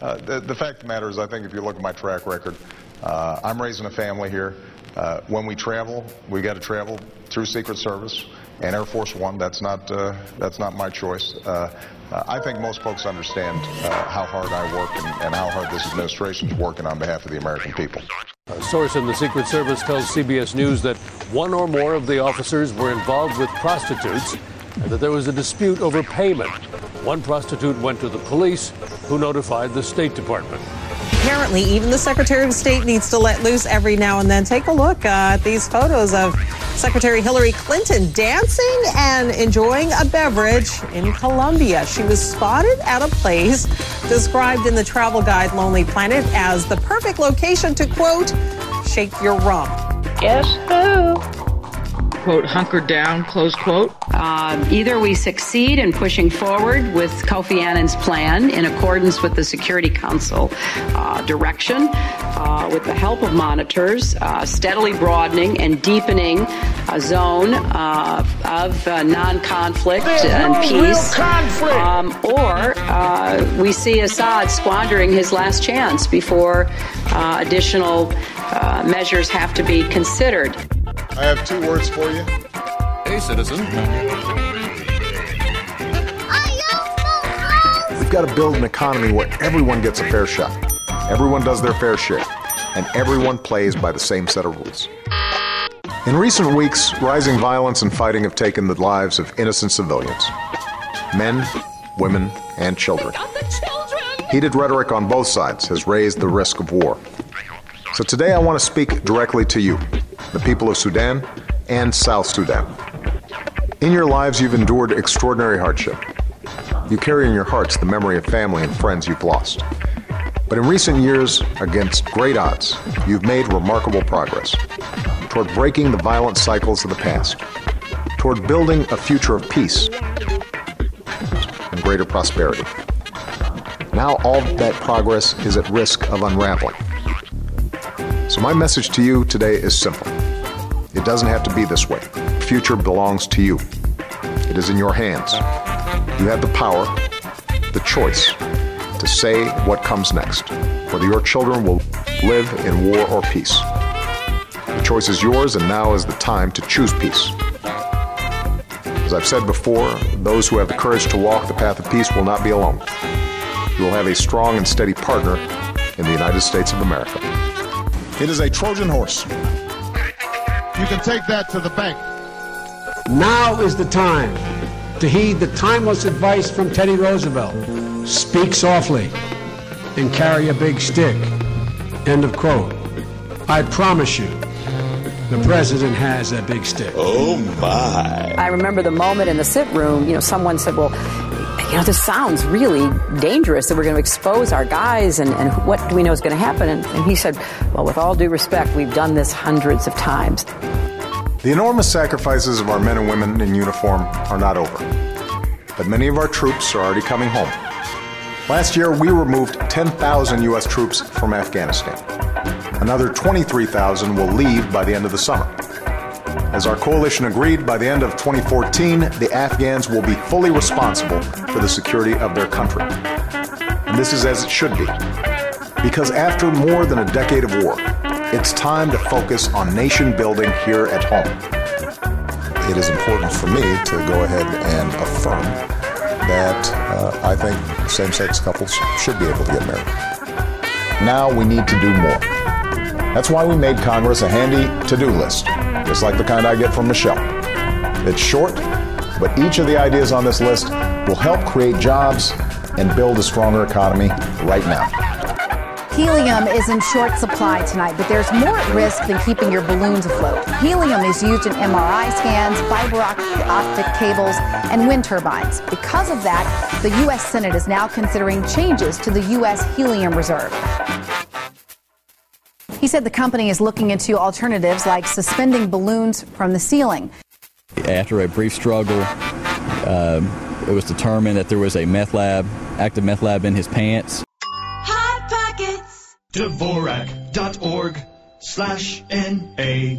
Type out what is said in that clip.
Uh, the, the, fact of the matter is, I think if you look at my track record, uh, I'm raising a family here. Uh, when we travel, we got to travel through Secret Service and Air Force One. That's not uh, that's not my choice. Uh, uh, I think most folks understand how hard I work and, and how hard this administration is working on behalf of the American people. A source in the Secret Service tells CBS News that one or more of the officers were involved with prostitutes and that there was a dispute over payment. One prostitute went to the police, who notified the State Department. Apparently, even the Secretary of State needs to let loose every now and then. Take a look uh, at these photos of Secretary Hillary Clinton dancing and enjoying a beverage in Colombia. She was spotted at a place described in the travel guide Lonely Planet as the perfect location to, quote, shake your rump. Guess who? quote, hunker down, close quote? Uh, either we succeed in pushing forward with Kofi Annan's plan in accordance with the Security Council uh, direction, uh, with the help of monitors, uh, steadily broadening and deepening a zone uh, of uh, non conflict and peace. Um, or we see Assad squandering his last chance before additional measures have to be considered. I have two words for you. Hey, citizen. We've got to build an economy where everyone gets a fair shot, everyone does their fair share, and everyone plays by the same set of rules. In recent weeks, rising violence and fighting have taken the lives of innocent civilians men, women, and children. Heated rhetoric on both sides has raised the risk of war. So today I want to speak directly to you, the people of Sudan and South Sudan. In your lives, you've endured extraordinary hardship. You carry in your hearts the memory of family and friends you've lost. But in recent years, against great odds, you've made remarkable progress toward breaking the violent cycles of the past, toward building a future of peace and greater prosperity. Now all that progress is at risk of unraveling. So, my message to you today is simple. It doesn't have to be this way. Future belongs to you, it is in your hands. You have the power, the choice to say what comes next, whether your children will live in war or peace. The choice is yours, and now is the time to choose peace. As I've said before, those who have the courage to walk the path of peace will not be alone. You will have a strong and steady partner in the United States of America. It is a Trojan horse. You can take that to the bank. Now is the time to heed the timeless advice from Teddy Roosevelt speak softly and carry a big stick. End of quote. I promise you, the president has that big stick. Oh, my. I remember the moment in the sit room, you know, someone said, well, you know, this sounds really dangerous that we're going to expose our guys and, and what do we know is going to happen? And, and he said, well, with all due respect, we've done this hundreds of times. The enormous sacrifices of our men and women in uniform are not over, but many of our troops are already coming home. Last year, we removed 10,000 U.S. troops from Afghanistan. Another 23,000 will leave by the end of the summer. As our coalition agreed, by the end of 2014, the Afghans will be fully responsible for the security of their country. And this is as it should be. Because after more than a decade of war, it's time to focus on nation building here at home. It is important for me to go ahead and affirm that uh, I think same sex couples should be able to get married. Now we need to do more. That's why we made Congress a handy to do list just like the kind I get from Michelle. It's short, but each of the ideas on this list will help create jobs and build a stronger economy right now. Helium is in short supply tonight, but there's more at risk than keeping your balloons afloat. Helium is used in MRI scans, fiber optic cables, and wind turbines. Because of that, the U.S. Senate is now considering changes to the U.S. helium reserve. He said the company is looking into alternatives like suspending balloons from the ceiling. After a brief struggle, uh, it was determined that there was a meth lab, active meth lab in his pants. Dvorak.org slash N-A.